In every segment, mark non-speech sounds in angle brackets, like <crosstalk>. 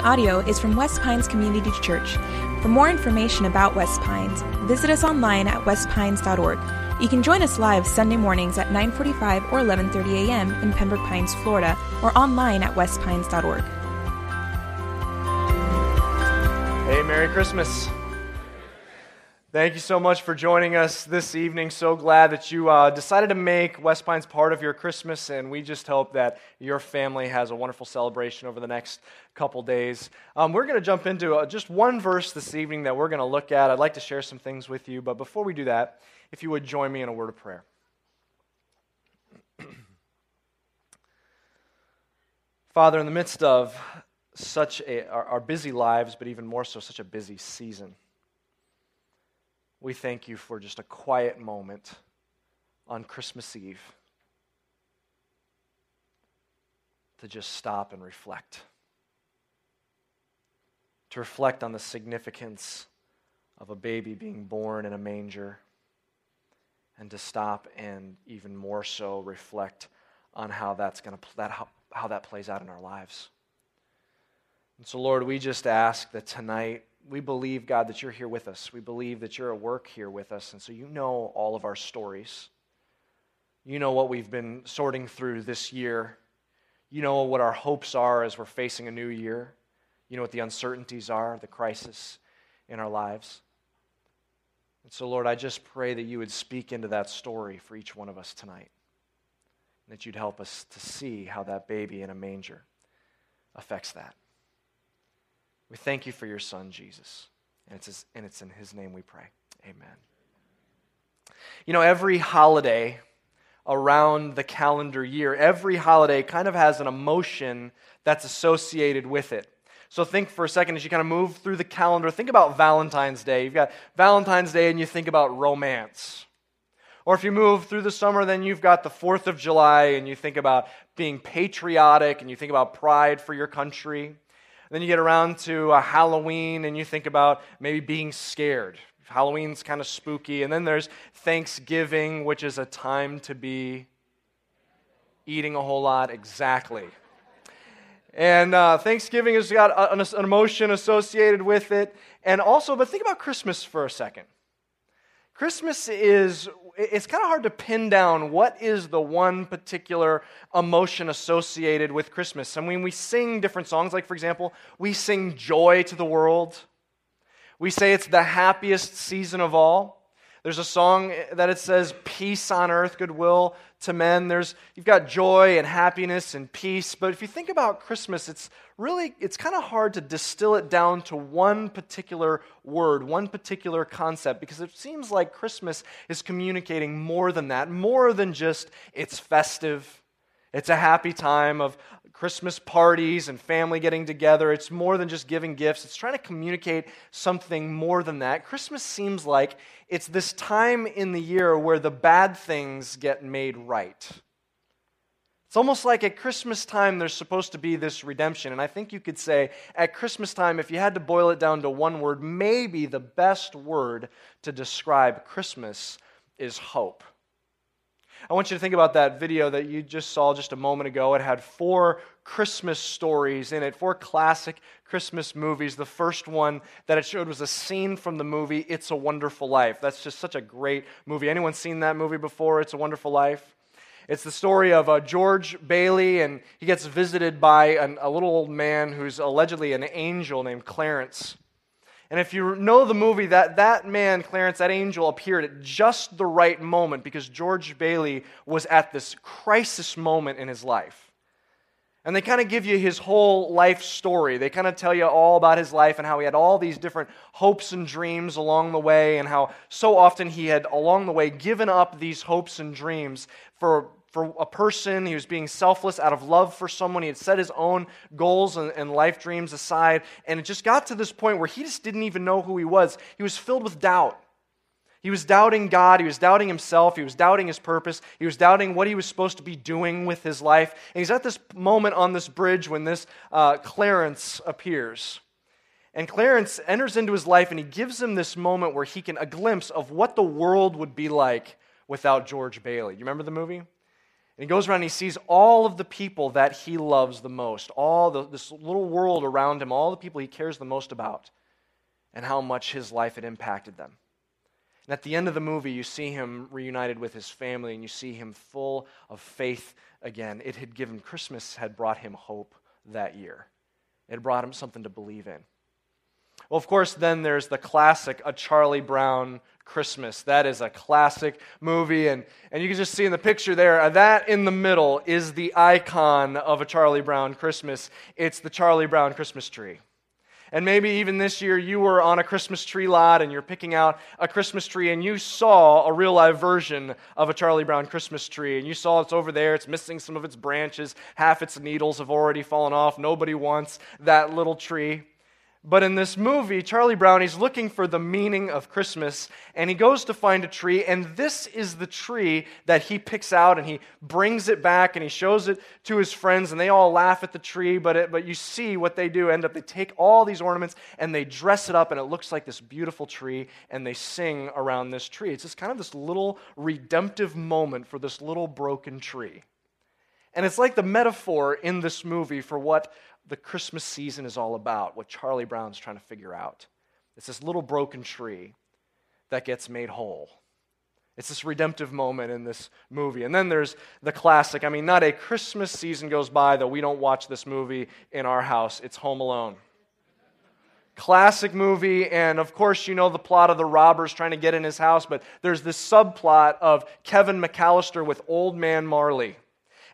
audio is from West Pines Community Church. For more information about West Pines, visit us online at westpines.org. You can join us live Sunday mornings at 9:45 or 11:30 a.m. in Pembroke Pines, Florida, or online at westpines.org. Hey, Merry Christmas. Thank you so much for joining us this evening. So glad that you uh, decided to make West Pines part of your Christmas, and we just hope that your family has a wonderful celebration over the next couple days. Um, we're going to jump into uh, just one verse this evening that we're going to look at. I'd like to share some things with you, but before we do that, if you would join me in a word of prayer. <clears throat> Father, in the midst of such a, our, our busy lives, but even more so, such a busy season we thank you for just a quiet moment on Christmas Eve to just stop and reflect. To reflect on the significance of a baby being born in a manger, and to stop and even more so reflect on how that's going to that how, how that plays out in our lives. And so Lord, we just ask that tonight we believe, God, that you're here with us. We believe that you're at work here with us. And so you know all of our stories. You know what we've been sorting through this year. You know what our hopes are as we're facing a new year. You know what the uncertainties are, the crisis in our lives. And so, Lord, I just pray that you would speak into that story for each one of us tonight. And that you'd help us to see how that baby in a manger affects that. We thank you for your son, Jesus. And it's, his, and it's in his name we pray. Amen. You know, every holiday around the calendar year, every holiday kind of has an emotion that's associated with it. So think for a second as you kind of move through the calendar, think about Valentine's Day. You've got Valentine's Day and you think about romance. Or if you move through the summer, then you've got the 4th of July and you think about being patriotic and you think about pride for your country. Then you get around to uh, Halloween and you think about maybe being scared. Halloween's kind of spooky. And then there's Thanksgiving, which is a time to be eating a whole lot. Exactly. And uh, Thanksgiving has got an, an emotion associated with it. And also, but think about Christmas for a second. Christmas is it's kind of hard to pin down what is the one particular emotion associated with Christmas. I mean, we sing different songs, like, for example, we sing Joy to the World. We say it's the happiest season of all. There's a song that it says, Peace on earth, goodwill to men. There's, you've got joy and happiness and peace. But if you think about Christmas, it's really, it's kind of hard to distill it down to one particular word, one particular concept, because it seems like Christmas is communicating more than that, more than just it's festive. It's a happy time of, Christmas parties and family getting together. It's more than just giving gifts, it's trying to communicate something more than that. Christmas seems like it's this time in the year where the bad things get made right. It's almost like at Christmas time, there's supposed to be this redemption. And I think you could say at Christmas time, if you had to boil it down to one word, maybe the best word to describe Christmas is hope. I want you to think about that video that you just saw just a moment ago. It had four Christmas stories in it, four classic Christmas movies. The first one that it showed was a scene from the movie It's a Wonderful Life. That's just such a great movie. Anyone seen that movie before, It's a Wonderful Life? It's the story of uh, George Bailey, and he gets visited by an, a little old man who's allegedly an angel named Clarence. And if you know the movie, that, that man, Clarence, that angel, appeared at just the right moment because George Bailey was at this crisis moment in his life. And they kind of give you his whole life story. They kind of tell you all about his life and how he had all these different hopes and dreams along the way, and how so often he had, along the way, given up these hopes and dreams for for a person. He was being selfless out of love for someone. He had set his own goals and, and, life dreams aside. And it just got to this point where he just didn't even know who he was. He was filled with doubt. He was doubting God. He was doubting himself. He was doubting his purpose. He was doubting what he was supposed to be doing with his life. And he's at this moment on this bridge when this uh, Clarence appears. And Clarence enters into his life and he gives him this moment where he can, a glimpse of what the world would be like without George Bailey. You remember the movie? He goes around and he sees all of the people that he loves the most, all the, this little world around him, all the people he cares the most about, and how much his life had impacted them. And at the end of the movie, you see him reunited with his family and you see him full of faith again. It had given, Christmas had brought him hope that year, it brought him something to believe in. Well, of course, then there's the classic A Charlie Brown Christmas. That is a classic movie. And, and you can just see in the picture there, uh, that in the middle is the icon of a Charlie Brown Christmas. It's the Charlie Brown Christmas tree. And maybe even this year you were on a Christmas tree lot and you're picking out a Christmas tree and you saw a real live version of a Charlie Brown Christmas tree. And you saw it's over there, it's missing some of its branches, half its needles have already fallen off. Nobody wants that little tree. But in this movie, Charlie Brown, he's looking for the meaning of Christmas, and he goes to find a tree, and this is the tree that he picks out, and he brings it back, and he shows it to his friends, and they all laugh at the tree, but, it, but you see what they do end up, they take all these ornaments, and they dress it up, and it looks like this beautiful tree, and they sing around this tree. It's just kind of this little redemptive moment for this little broken tree. And it's like the metaphor in this movie for what the Christmas season is all about, what Charlie Brown's trying to figure out. It's this little broken tree that gets made whole. It's this redemptive moment in this movie. And then there's the classic. I mean, not a Christmas season goes by that we don't watch this movie in our house. It's Home Alone. Classic movie, and of course, you know the plot of the robbers trying to get in his house, but there's this subplot of Kevin McAllister with Old Man Marley.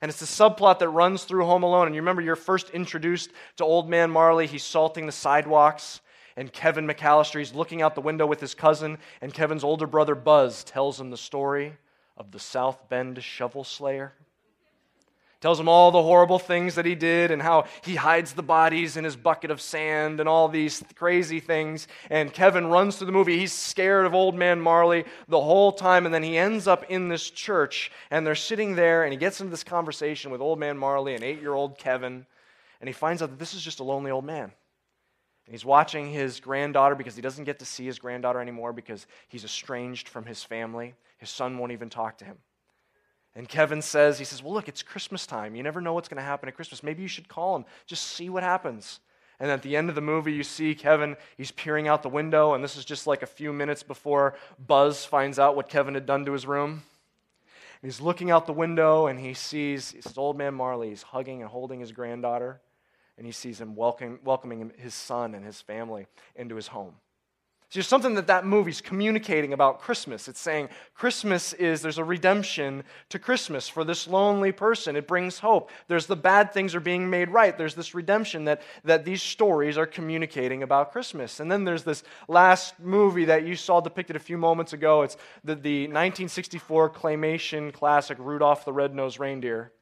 And it's a subplot that runs through Home Alone. And you remember you're first introduced to Old Man Marley. He's salting the sidewalks. And Kevin McAllister, he's looking out the window with his cousin. And Kevin's older brother, Buzz, tells him the story of the South Bend shovel slayer tells him all the horrible things that he did and how he hides the bodies in his bucket of sand and all these crazy things. And Kevin runs through the movie. He's scared of old man Marley the whole time. And then he ends up in this church and they're sitting there and he gets into this conversation with old man Marley and eight year old Kevin. And he finds out that this is just a lonely old man. And he's watching his granddaughter because he doesn't get to see his granddaughter anymore because he's estranged from his family. His son won't even talk to him. And Kevin says, he says, Well, look, it's Christmas time. You never know what's going to happen at Christmas. Maybe you should call him. Just see what happens. And at the end of the movie, you see Kevin, he's peering out the window, and this is just like a few minutes before Buzz finds out what Kevin had done to his room. And he's looking out the window, and he sees his old man Marley. He's hugging and holding his granddaughter, and he sees him welcoming his son and his family into his home. It's just something that that movie's communicating about Christmas. It's saying Christmas is, there's a redemption to Christmas for this lonely person. It brings hope. There's the bad things are being made right. There's this redemption that, that these stories are communicating about Christmas. And then there's this last movie that you saw depicted a few moments ago. It's the, the 1964 claymation classic Rudolph the Red-Nosed Reindeer,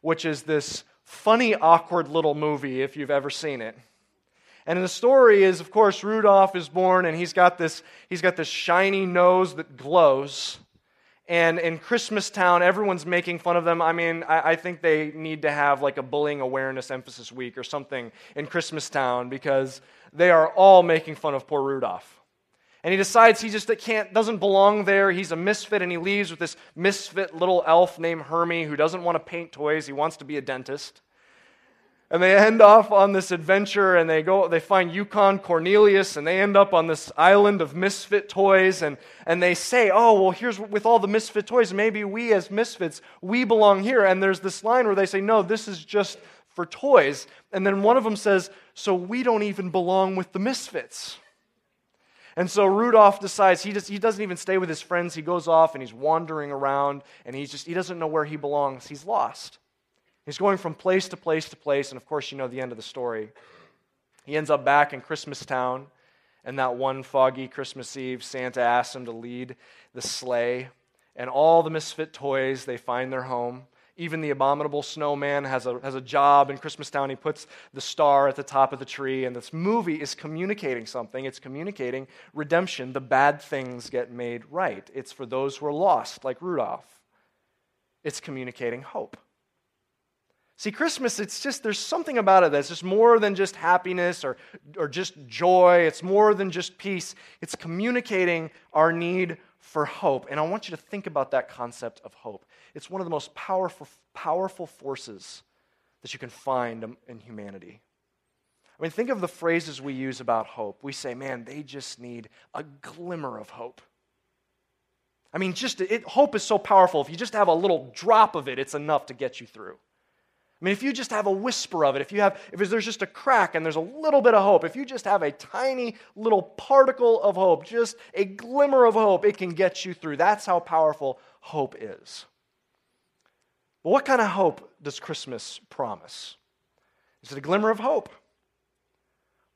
which is this funny, awkward little movie if you've ever seen it. And the story is, of course, Rudolph is born and he's got this, he's got this shiny nose that glows. And in Christmas Town, everyone's making fun of them. I mean, I, I, think they need to have like a bullying awareness emphasis week or something in Christmas Town because they are all making fun of poor Rudolph. And he decides he just can't, doesn't belong there. He's a misfit, and he leaves with this misfit little elf named Hermie who doesn't want to paint toys. He wants to be a dentist and they end off on this adventure and they go they find yukon cornelius and they end up on this island of misfit toys and, and they say oh well here's with all the misfit toys maybe we as misfits we belong here and there's this line where they say no this is just for toys and then one of them says so we don't even belong with the misfits and so Rudolph decides he, just, he doesn't even stay with his friends. He goes off and he's wandering around and he's just, he doesn't know where he belongs. He's lost. He's going from place to place to place, and of course, you know the end of the story. He ends up back in Christmas Town, and that one foggy Christmas Eve, Santa asks him to lead the sleigh, and all the misfit toys, they find their home. Even the abominable snowman has a, has a job in Christmas Town. He puts the star at the top of the tree, and this movie is communicating something. It's communicating redemption. The bad things get made right. It's for those who are lost, like Rudolph. It's communicating hope. See, Christmas, it's just, there's something about it that's just more than just happiness or, or just joy. It's more than just peace. It's communicating our need for hope. And I want you to think about that concept of hope. It's one of the most powerful, powerful forces that you can find in humanity. I mean, think of the phrases we use about hope. We say, man, they just need a glimmer of hope. I mean, just it, hope is so powerful. If you just have a little drop of it, it's enough to get you through. I mean, if you just have a whisper of it, if you have, if there's just a crack and there's a little bit of hope, if you just have a tiny little particle of hope, just a glimmer of hope, it can get you through. That's how powerful hope is. But what kind of hope does Christmas promise? Is it a glimmer of hope?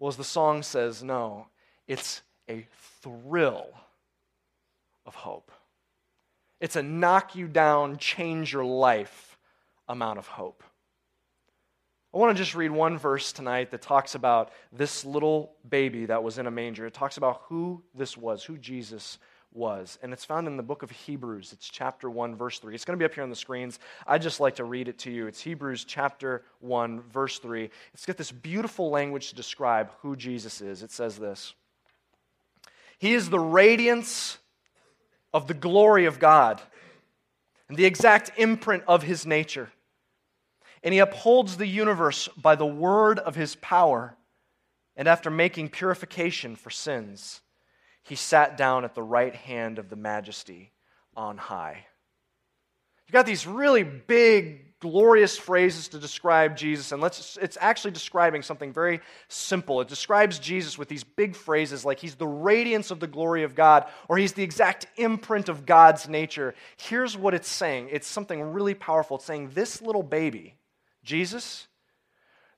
Well, as the song says, no, it's a thrill of hope. It's a knock you down, change your life amount of hope. I want to just read one verse tonight that talks about this little baby that was in a manger. It talks about who this was, who Jesus was. And it's found in the book of Hebrews. It's chapter 1, verse 3. It's going to be up here on the screens. I'd just like to read it to you. It's Hebrews chapter 1, verse 3. It's got this beautiful language to describe who Jesus is. It says this He is the radiance of the glory of God and the exact imprint of his nature and he upholds the universe by the word of his power. And after making purification for sins, he sat down at the right hand of the majesty on high. You've got these really big, glorious phrases to describe Jesus, and let's, it's actually describing something very simple. It describes Jesus with these big phrases like he's the radiance of the glory of God, or he's the exact imprint of God's nature. Here's what it's saying it's something really powerful. It's saying this little baby Jesus,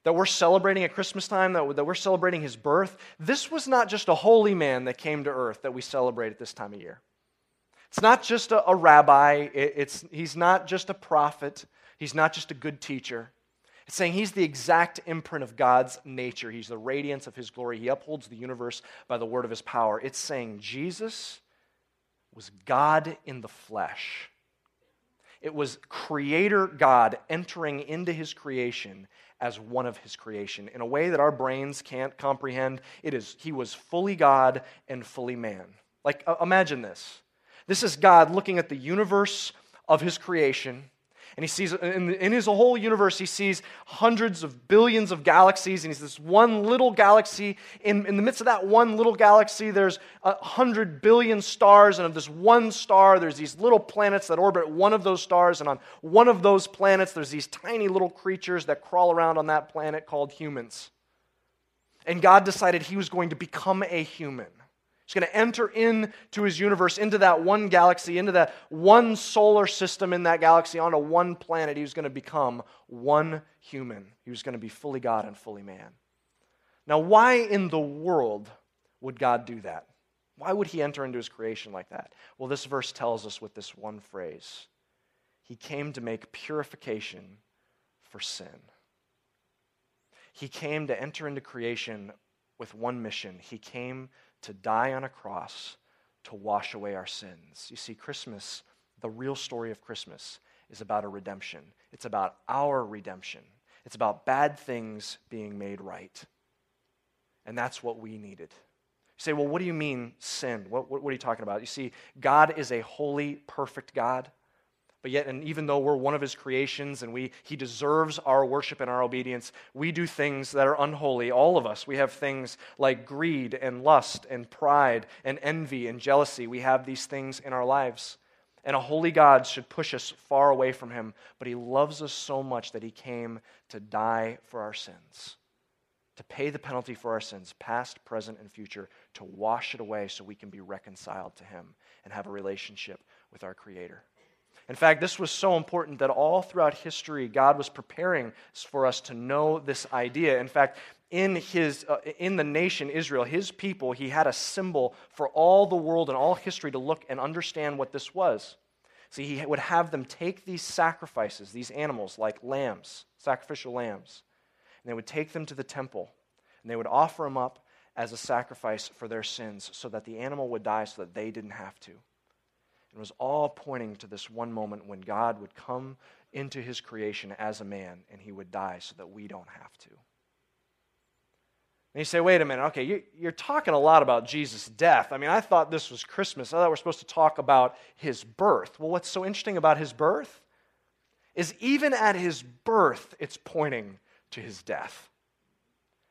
that we're celebrating at Christmas time, that, that we're celebrating his birth, this was not just a holy man that came to earth that we celebrate at this time of year. It's not just a, a rabbi, it, it's, he's not just a prophet, he's not just a good teacher. It's saying he's the exact imprint of God's nature. He's the radiance of his glory. He upholds the universe by the word of his power. It's saying Jesus was God in the flesh. It was Creator God entering into His creation as one of His creation in a way that our brains can't comprehend. It is He was fully God and fully man. Like, uh, imagine this. This is God looking at the universe of His creation and he sees, in, in his whole universe, he sees hundreds of billions of galaxies, and he's this one little galaxy. In, in the midst of that one little galaxy, there's a hundred billion stars, and of this one star, there's these little planets that orbit one of those stars, and on one of those planets, there's these tiny little creatures that crawl around on that planet called humans. And God decided he was going to become a human. He's going to enter into his universe, into that one galaxy, into that one solar system in that galaxy, onto one planet. He was going to become one human. He was going to be fully God and fully man. Now, why in the world would God do that? Why would he enter into his creation like that? Well, this verse tells us with this one phrase He came to make purification for sin. He came to enter into creation with one mission. He came to die on a cross to wash away our sins. You see, Christmas, the real story of Christmas, is about a redemption. It's about our redemption. It's about bad things being made right. And that's what we needed. You say, well, what do you mean sin? What, what, what are you talking about? You see, God is a holy, perfect God. But yet, and even though we're one of his creations and we, he deserves our worship and our obedience, we do things that are unholy. All of us. We have things like greed and lust and pride and envy and jealousy. We have these things in our lives. And a holy God should push us far away from him. But he loves us so much that he came to die for our sins, to pay the penalty for our sins, past, present, and future, to wash it away so we can be reconciled to him and have a relationship with our Creator. In fact, this was so important that all throughout history, God was preparing for us to know this idea. In fact, in, his, uh, in the nation Israel, his people, he had a symbol for all the world and all history to look and understand what this was. See, he would have them take these sacrifices, these animals like lambs, sacrificial lambs, and they would take them to the temple, and they would offer them up as a sacrifice for their sins so that the animal would die so that they didn't have to. It was all pointing to this one moment when God would come into his creation as a man and he would die so that we don't have to. And you say, wait a minute, okay, you, you're talking a lot about Jesus' death. I mean, I thought this was Christmas. I thought we're supposed to talk about his birth. Well, what's so interesting about his birth is even at his birth, it's pointing to his death.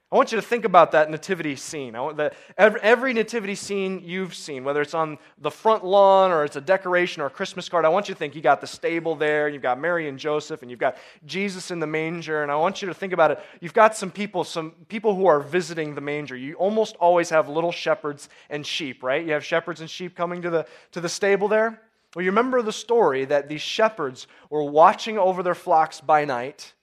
I want you to think about that nativity scene. The, every, every, nativity scene you've seen, whether it's on the front lawn or it's a decoration or a Christmas card, I want you to think you got the stable there, you've got Mary and Joseph, and you've got Jesus in the manger. And I want you to think about it. You've got some people, some people who are visiting the manger. You almost always have little shepherds and sheep, right? You have shepherds and sheep coming to the, to the stable there. Well, you remember the story that these shepherds were watching over their flocks by night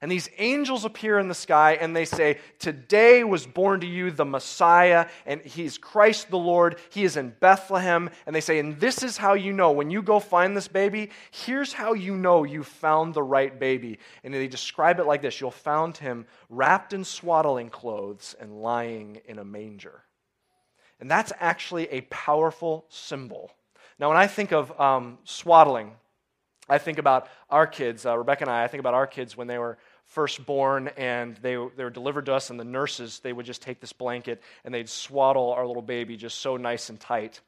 and these angels appear in the sky and they say, Today was born to you the Messiah, and he's Christ the Lord. He is in Bethlehem. And they say, And this is how you know. When you go find this baby, here's how you know you found the right baby. And they describe it like this You'll find him wrapped in swaddling clothes and lying in a manger. And that's actually a powerful symbol. Now, when I think of um, swaddling, I think about our kids, uh, Rebecca and I, I think about our kids when they were firstborn and they, they were delivered to us, and the nurses, they would just take this blanket and they'd swaddle our little baby just so nice and tight.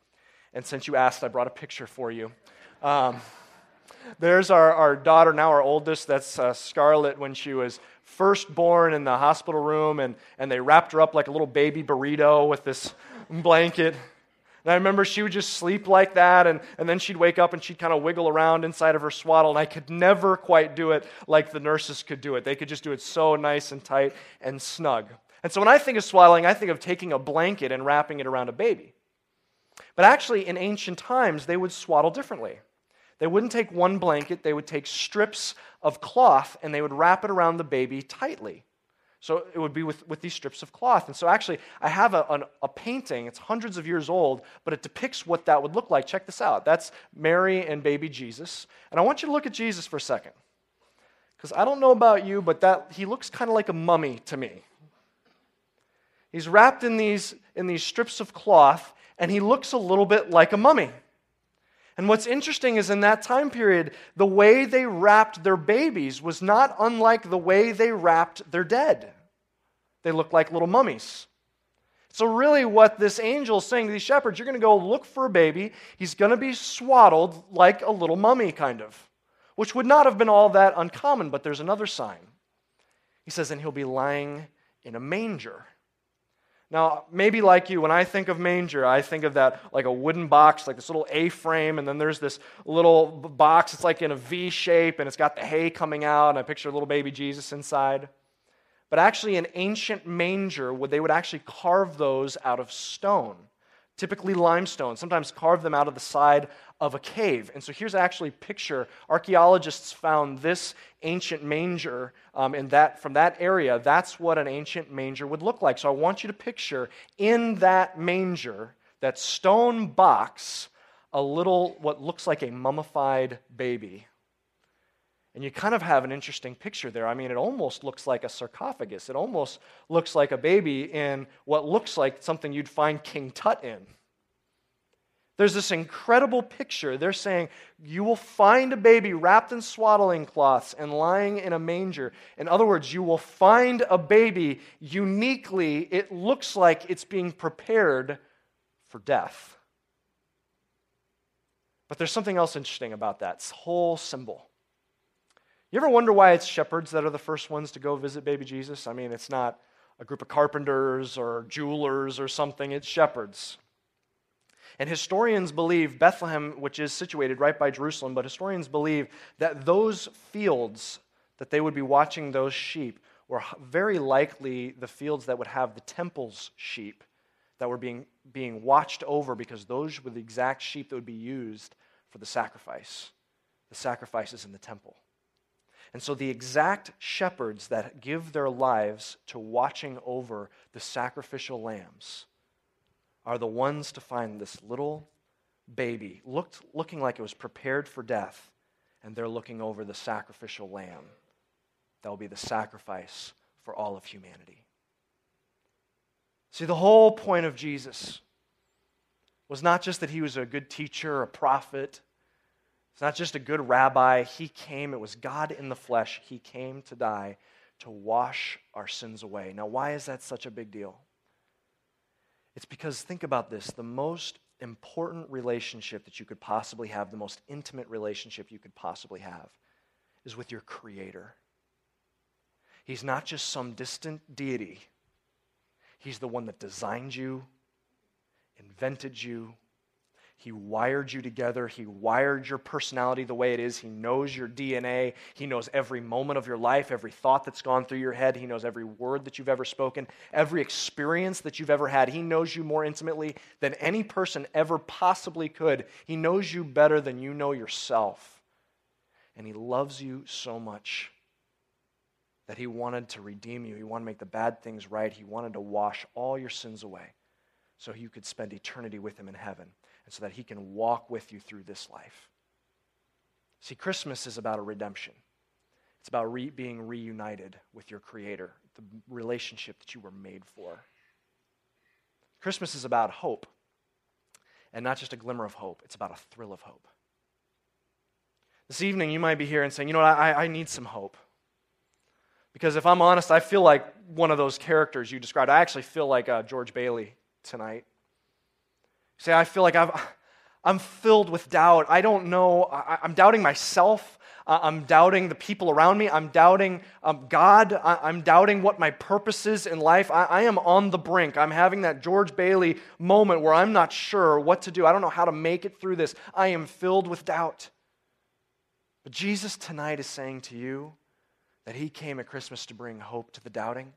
And since you asked, I brought a picture for you. Um, there's our, our daughter, now our oldest, that's uh, Scarlett, when she was first born in the hospital room, and, and they wrapped her up like a little baby burrito with this blanket. And I remember she would just sleep like that, and, and then she'd wake up and she'd kind of wiggle around inside of her swaddle, and I could never quite do it like the nurses could do it. They could just do it so nice and tight and snug. And so when I think of swaddling, I think of taking a blanket and wrapping it around a baby. But actually, in ancient times, they would swaddle differently. They wouldn't take one blanket, they would take strips of cloth and they would wrap it around the baby tightly. So it would be with, with these strips of cloth. And so actually, I have a, an, a painting. It's hundreds of years old, but it depicts what that would look like. Check this out. That's Mary and baby Jesus. And I want you to look at Jesus for a second. Because I don't know about you, but that he looks kind of like a mummy to me. He's wrapped in these, in these strips of cloth, and he looks a little bit like a mummy. And what's interesting is in that time period, the way they wrapped their babies was not unlike the way they wrapped their dead. They looked like little mummies. So, really, what this angel is saying to these shepherds, you're going to go look for a baby. He's going to be swaddled like a little mummy, kind of, which would not have been all that uncommon, but there's another sign. He says, and he'll be lying in a manger. Now, maybe like you, when I think of manger, I think of that like a wooden box, like this little A frame, and then there's this little box. It's like in a V shape, and it's got the hay coming out, and I picture a little baby Jesus inside. But actually, an ancient manger, they would actually carve those out of stone, typically limestone, sometimes carve them out of the side of a cave. And so here's actually a picture. Archaeologists found this ancient manger um, in that, from that area. That's what an ancient manger would look like. So I want you to picture in that manger, that stone box, a little, what looks like a mummified baby. And you kind of have an interesting picture there. I mean, it almost looks like a sarcophagus. It almost looks like a baby in what looks like something you'd find King Tut in. There's this incredible picture. They're saying, You will find a baby wrapped in swaddling cloths and lying in a manger. In other words, you will find a baby uniquely, it looks like it's being prepared for death. But there's something else interesting about that whole symbol. You ever wonder why it's shepherds that are the first ones to go visit baby Jesus? I mean, it's not a group of carpenters or jewelers or something, it's shepherds. And historians believe Bethlehem, which is situated right by Jerusalem, but historians believe that those fields that they would be watching those sheep were very likely the fields that would have the temple's sheep that were being, being watched over because those were the exact sheep that would be used for the sacrifice, the sacrifices in the temple. And so the exact shepherds that give their lives to watching over the sacrificial lambs are the ones to find this little baby, looked, looking like it was prepared for death, and they're looking over the sacrificial lamb that will be the sacrifice for all of humanity. See, the whole point of Jesus was not just that he was a good teacher, a prophet. It's not just a good rabbi. He came, it was God in the flesh. He came to die to wash our sins away. Now, why is that such a big deal? It's because, think about this the most important relationship that you could possibly have, the most intimate relationship you could possibly have, is with your Creator. He's not just some distant deity, He's the one that designed you, invented you, he wired you together. He wired your personality the way it is. He knows your DNA. He knows every moment of your life, every thought that's gone through your head. He knows every word that you've ever spoken, every experience that you've ever had. He knows you more intimately than any person ever possibly could. He knows you better than you know yourself. And He loves you so much that He wanted to redeem you. He wanted to make the bad things right. He wanted to wash all your sins away so you could spend eternity with Him in heaven and so that He can walk with you through this life. See, Christmas is about a redemption. It's about re- being reunited with your Creator, the relationship that you were made for. Christmas is about hope, and not just a glimmer of hope, it's about a thrill of hope. This evening, you might be here and saying, you know what, I, I need some hope. Because if I'm honest, I feel like one of those characters you described. I actually feel like uh, George Bailey tonight. Say, I feel like I've, I'm filled with doubt. I don't know. I, am doubting myself. I'm doubting the people around me. I'm doubting um, God. I, am doubting what my purpose is in life. I, I am on the brink. I'm having that George Bailey moment where I'm not sure what to do. I don't know how to make it through this. I am filled with doubt. But Jesus tonight is saying to you that He came at Christmas to bring hope to the doubting.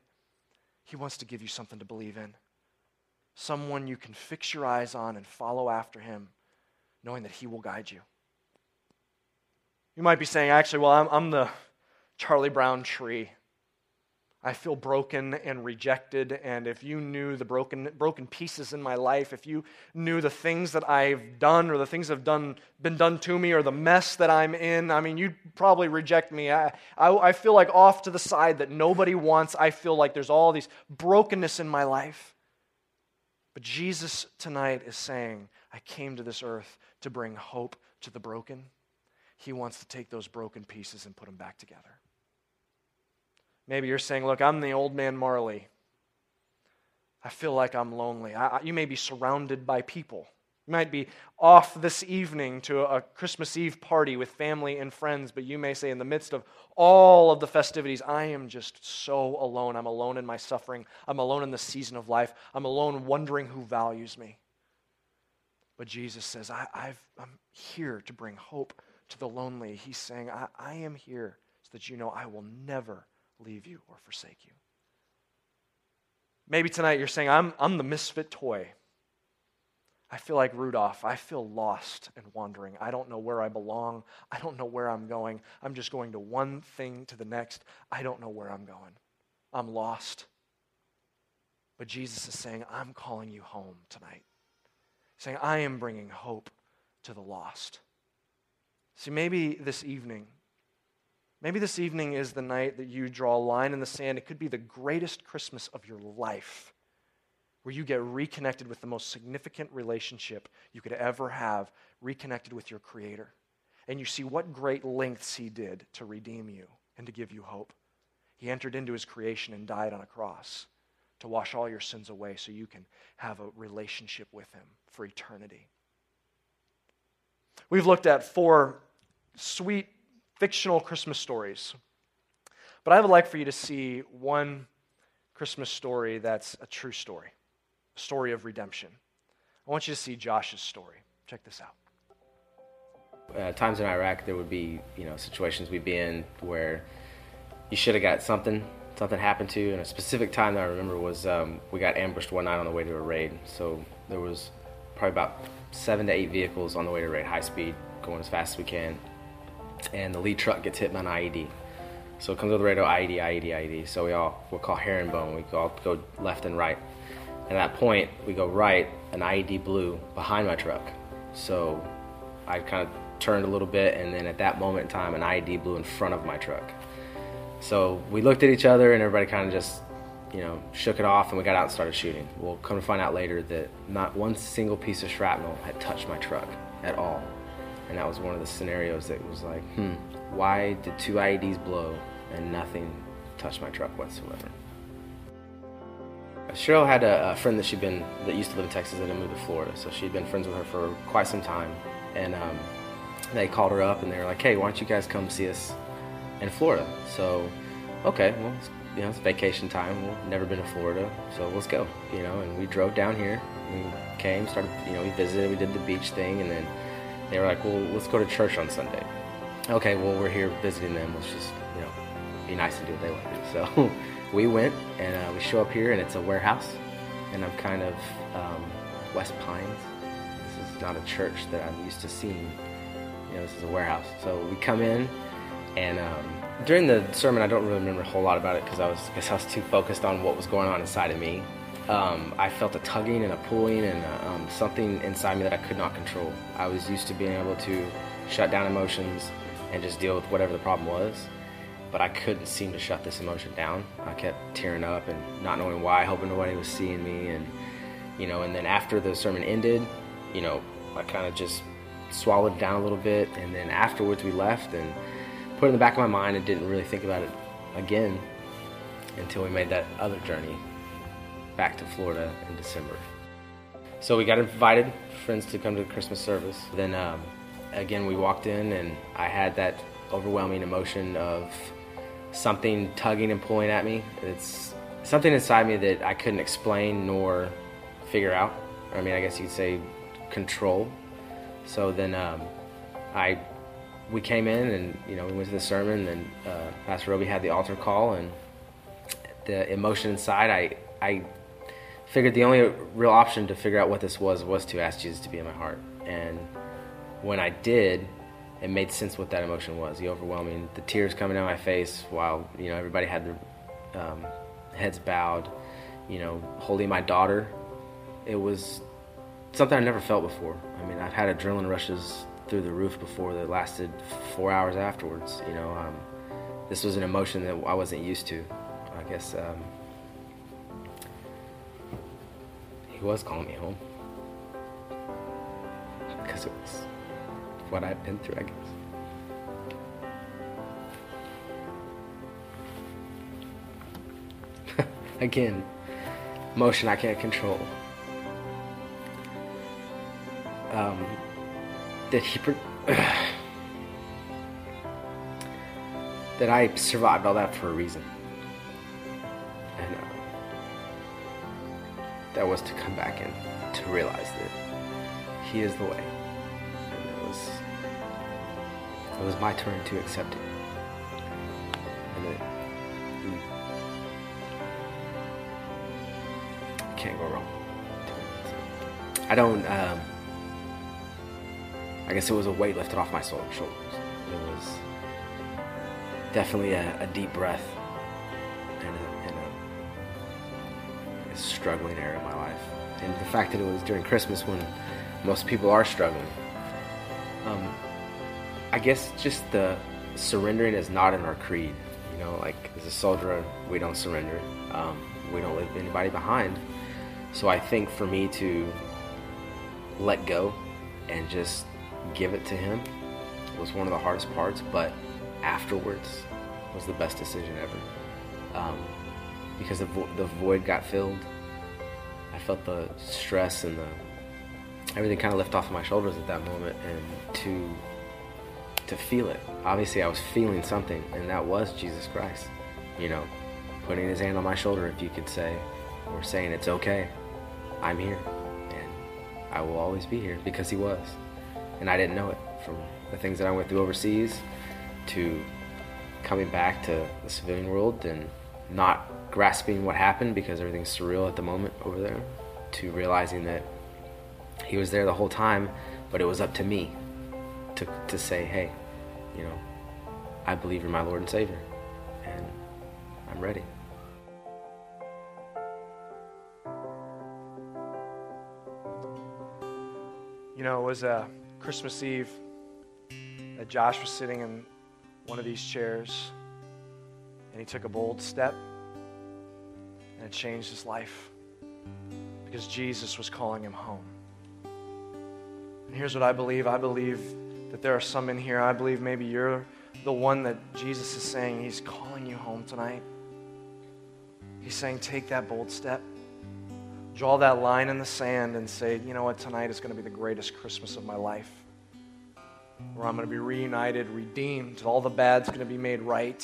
He wants to give you something to believe in someone you can fix your eyes on and follow after him, knowing that he will guide you. You might be saying, actually, well, I'm, I'm the Charlie Brown tree. I feel broken and rejected. And if you knew the broken, broken pieces in my life, if you knew the things that I've done or the things that have done, been done to me or the mess that I'm in, I mean, you'd probably reject me. I, I, I feel like off to the side that nobody wants. I feel like there's all these brokenness in my life. But Jesus tonight is saying, I came to this earth to bring hope to the broken. He wants to take those broken pieces and put them back together. Maybe you're saying, Look, I'm the old man Marley. I feel like I'm lonely. I, you may be surrounded by people. You might be off this evening to a Christmas Eve party with family and friends, but you may say, in the midst of all of the festivities, I am just so alone. I'm alone in my suffering. I'm alone in the season of life. I'm alone wondering who values me. But Jesus says, I, am here to bring hope to the lonely. He's saying, I, I am here so that you know I will never leave you or forsake you. Maybe tonight you're saying, I'm, I'm the misfit toy. I feel like Rudolph. I feel lost and wandering. I don't know where I belong. I don't know where I'm going. I'm just going to one thing to the next. I don't know where I'm going. I'm lost. But Jesus is saying, I'm calling you home tonight. Saying, I am bringing hope to the lost. See, maybe this evening, maybe this evening is the night that you draw a line in the sand. It could be the greatest Christmas of your life where you get reconnected with the most significant relationship you could ever have, reconnected with your Creator. And you see what great lengths He did to redeem you and to give you hope. He entered into His creation and died on a cross to wash all your sins away so you can have a relationship with Him for eternity. We've looked at four sweet fictional Christmas stories. But I would like for you to see one Christmas story that's a true story story of redemption. I want you to see Josh's story. Check this out. Uh, times in Iraq, there would be you know situations we'd be in where you should have got something, something happened to you. And a specific time that I remember was um, we got ambushed one night on the way to a raid. So there was probably about seven to eight vehicles on the way to raid, high speed, going as fast as we can. And the lead truck gets hit by an IED. So it comes with the radio, IED, IED, IED. So we all, we'll call herringbone. We all go left and right. And at that point, we go right, an IED blew behind my truck. So I kind of turned a little bit, and then at that moment in time, an IED blew in front of my truck. So we looked at each other, and everybody kind of just, you know, shook it off, and we got out and started shooting. We'll come to find out later that not one single piece of shrapnel had touched my truck at all. And that was one of the scenarios that was like, hmm, why did two IEDs blow and nothing touch my truck whatsoever. Cheryl had a, a, friend that she'd been that used to live in Texas that had moved to Florida, so she'd been friends with her for quite some time. And um, they called her up and they were like, "Hey, why don't you guys come see us in Florida?" So, okay, well, you know, it's vacation time. We've never been to Florida, so let's go. You know, and we drove down here. We came, started, you know, we visited, we did the beach thing, and then they were like, "Well, let's go to church on Sunday." Okay, well, we're here visiting them. Let's just, you know, be nice and do what they want to do. <laughs> So. We went and uh, we show up here and it's a warehouse and i'm kind of um, west pines. This is not a church that i'm used to seeing. You know this is a warehouse. So we come in and um, during the sermon i don't really remember a whole lot about it because i was guess i was too focused on what was going on inside of me. Um, i felt a tugging and a pulling and a, um, something inside me that i could not control. I was used to being able to shut down emotions and just deal with whatever the problem was but I couldn't seem to shut this emotion down. I kept tearing up and not knowing why, hoping nobody was seeing me. And, you know, and then after the sermon ended, you know, I kind of just swallowed down a little bit. And then afterwards, we left and put it in the back of my mind and didn't really think about it again until we made that other journey back to Florida in December. So we got invited, friends, to come to the Christmas service. Then um, again, we walked in and I had that overwhelming emotion of something tugging and pulling at me. It's something inside me that I couldn't explain nor figure out. I mean, I guess you'd say control. So then um, I we came in and you know we went to the sermon and uh, Pastor Roby had the altar call and the emotion inside I I figured the only real option to figure out what this was was to ask Jesus to be in my heart and when I did it made sense what that emotion was. The overwhelming the tears coming down my face while you know everybody had their um, heads bowed you know holding my daughter. It was something i never felt before. I mean i've had adrenaline rushes through the roof before that lasted four hours afterwards you know um, this was an emotion that i wasn't used to. I guess um, he was calling me home. Because it was what I've been through, I guess. <laughs> Again, motion I can't control. Um, that he <sighs> that I survived all that for a reason, and uh, that was to come back and to realize that He is the way it was my turn to accept it. And you can't go wrong. I don't. Um, I guess it was a weight lifted off my shoulders. It was definitely a, a deep breath and a, and a, a struggling era of my life. And the fact that it was during Christmas when most people are struggling um, I guess just the surrendering is not in our creed. You know, like as a soldier, we don't surrender. Um, we don't leave anybody behind. So I think for me to let go and just give it to him was one of the hardest parts, but afterwards was the best decision ever. Um, because the, vo- the void got filled. I felt the stress and the everything kind of left off of my shoulders at that moment and to to feel it. Obviously i was feeling something and that was jesus christ you know putting his hand on my shoulder if you could say or saying it's okay. I'm here and i will always be here because he was. And i didn't know it from the things that i went through overseas to coming back to the civilian world and not grasping what happened because everything's surreal at the moment over there to realizing that he was there the whole time, but it was up to me to, to say, hey, you know, I believe you're my Lord and Savior, and I'm ready. You know, it was uh, Christmas Eve that Josh was sitting in one of these chairs, and he took a bold step, and it changed his life because Jesus was calling him home. And here's what I believe I believe that there are some in here. I believe maybe you're the one that Jesus is saying He's calling you home tonight. He's saying, take that bold step. Draw that line in the sand and say, you know what, tonight is going to be the greatest Christmas of my life. Where I'm going to be reunited, redeemed. All the bad's going to be made right.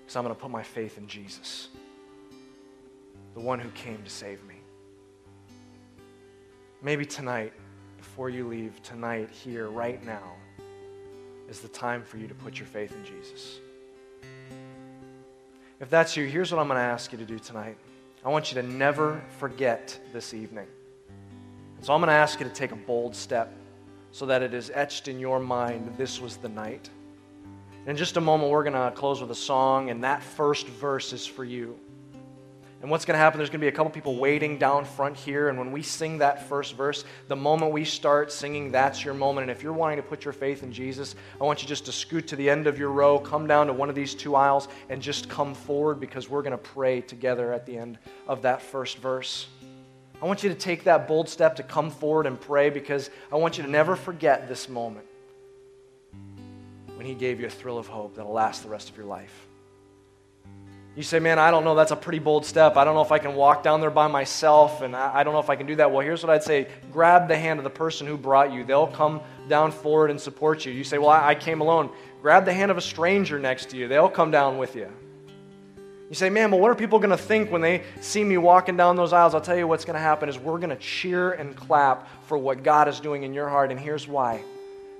Because I'm going to put my faith in Jesus, the one who came to save me. Maybe tonight, before you leave, tonight, here, right now, is the time for you to put your faith in Jesus. If that's you, here's what I'm going to ask you to do tonight. I want you to never forget this evening. So I'm going to ask you to take a bold step so that it is etched in your mind this was the night. In just a moment, we're going to close with a song, and that first verse is for you. And what's going to happen, there's going to be a couple people waiting down front here. And when we sing that first verse, the moment we start singing, that's your moment. And if you're wanting to put your faith in Jesus, I want you just to scoot to the end of your row, come down to one of these two aisles, and just come forward because we're going to pray together at the end of that first verse. I want you to take that bold step to come forward and pray because I want you to never forget this moment when He gave you a thrill of hope that'll last the rest of your life. You say, man, I don't know, that's a pretty bold step. I don't know if I can walk down there by myself, and I, don't know if I can do that. Well, here's what I'd say grab the hand of the person who brought you. They'll come down forward and support you. You say, well, I, I came alone. Grab the hand of a stranger next to you, they'll come down with you. You say, man, well, what are people going to think when they see me walking down those aisles? I'll tell you what's going to happen is we're going to cheer and clap for what God is doing in your heart, and here's why.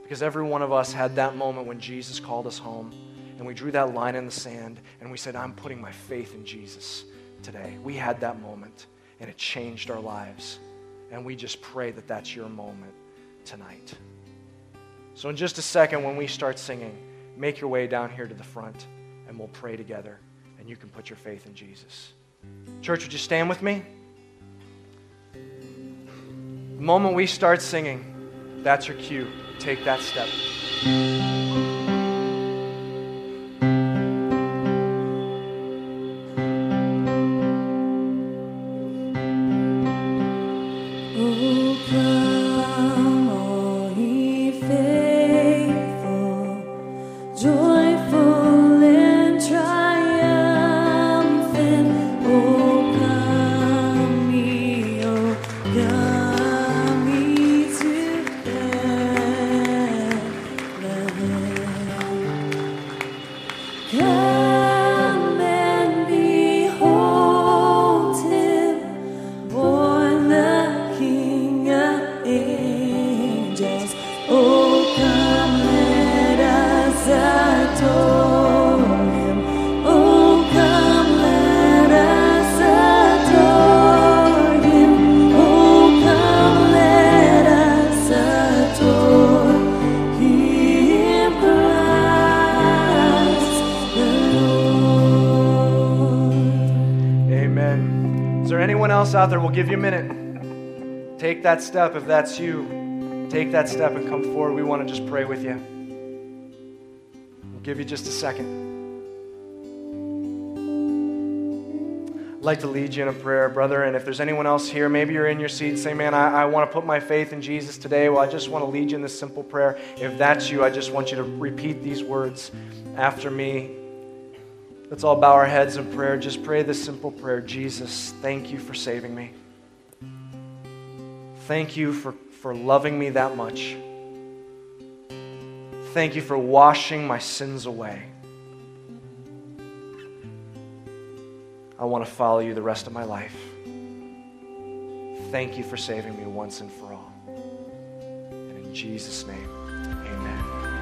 Because every one of us had that moment when Jesus called us home and we drew that line in the sand and we said, I'm putting my faith in Jesus today. We had that moment and it changed our lives. And we just pray that that's your moment tonight. So, in just a second, when we start singing, make your way down here to the front and we'll pray together and you can put your faith in Jesus. Church, would you stand with me? The moment we start singing, that's your cue. Take that step. Out there, we'll give you a minute. Take that step if that's you. Take that step and come forward. We want to just pray with you. We'll give you just a second. I'd like to lead you in a prayer, brother. And if there's anyone else here, maybe you're in your seat, say, Man, I, I want to put my faith in Jesus today. Well, I just want to lead you in this simple prayer. If that's you, I just want you to repeat these words after me. Let's all bow our heads in prayer. Just pray this simple prayer Jesus, thank you for saving me. Thank you for, for loving me that much. Thank you for washing my sins away. I want to follow you the rest of my life. Thank you for saving me once and for all. And in Jesus' name.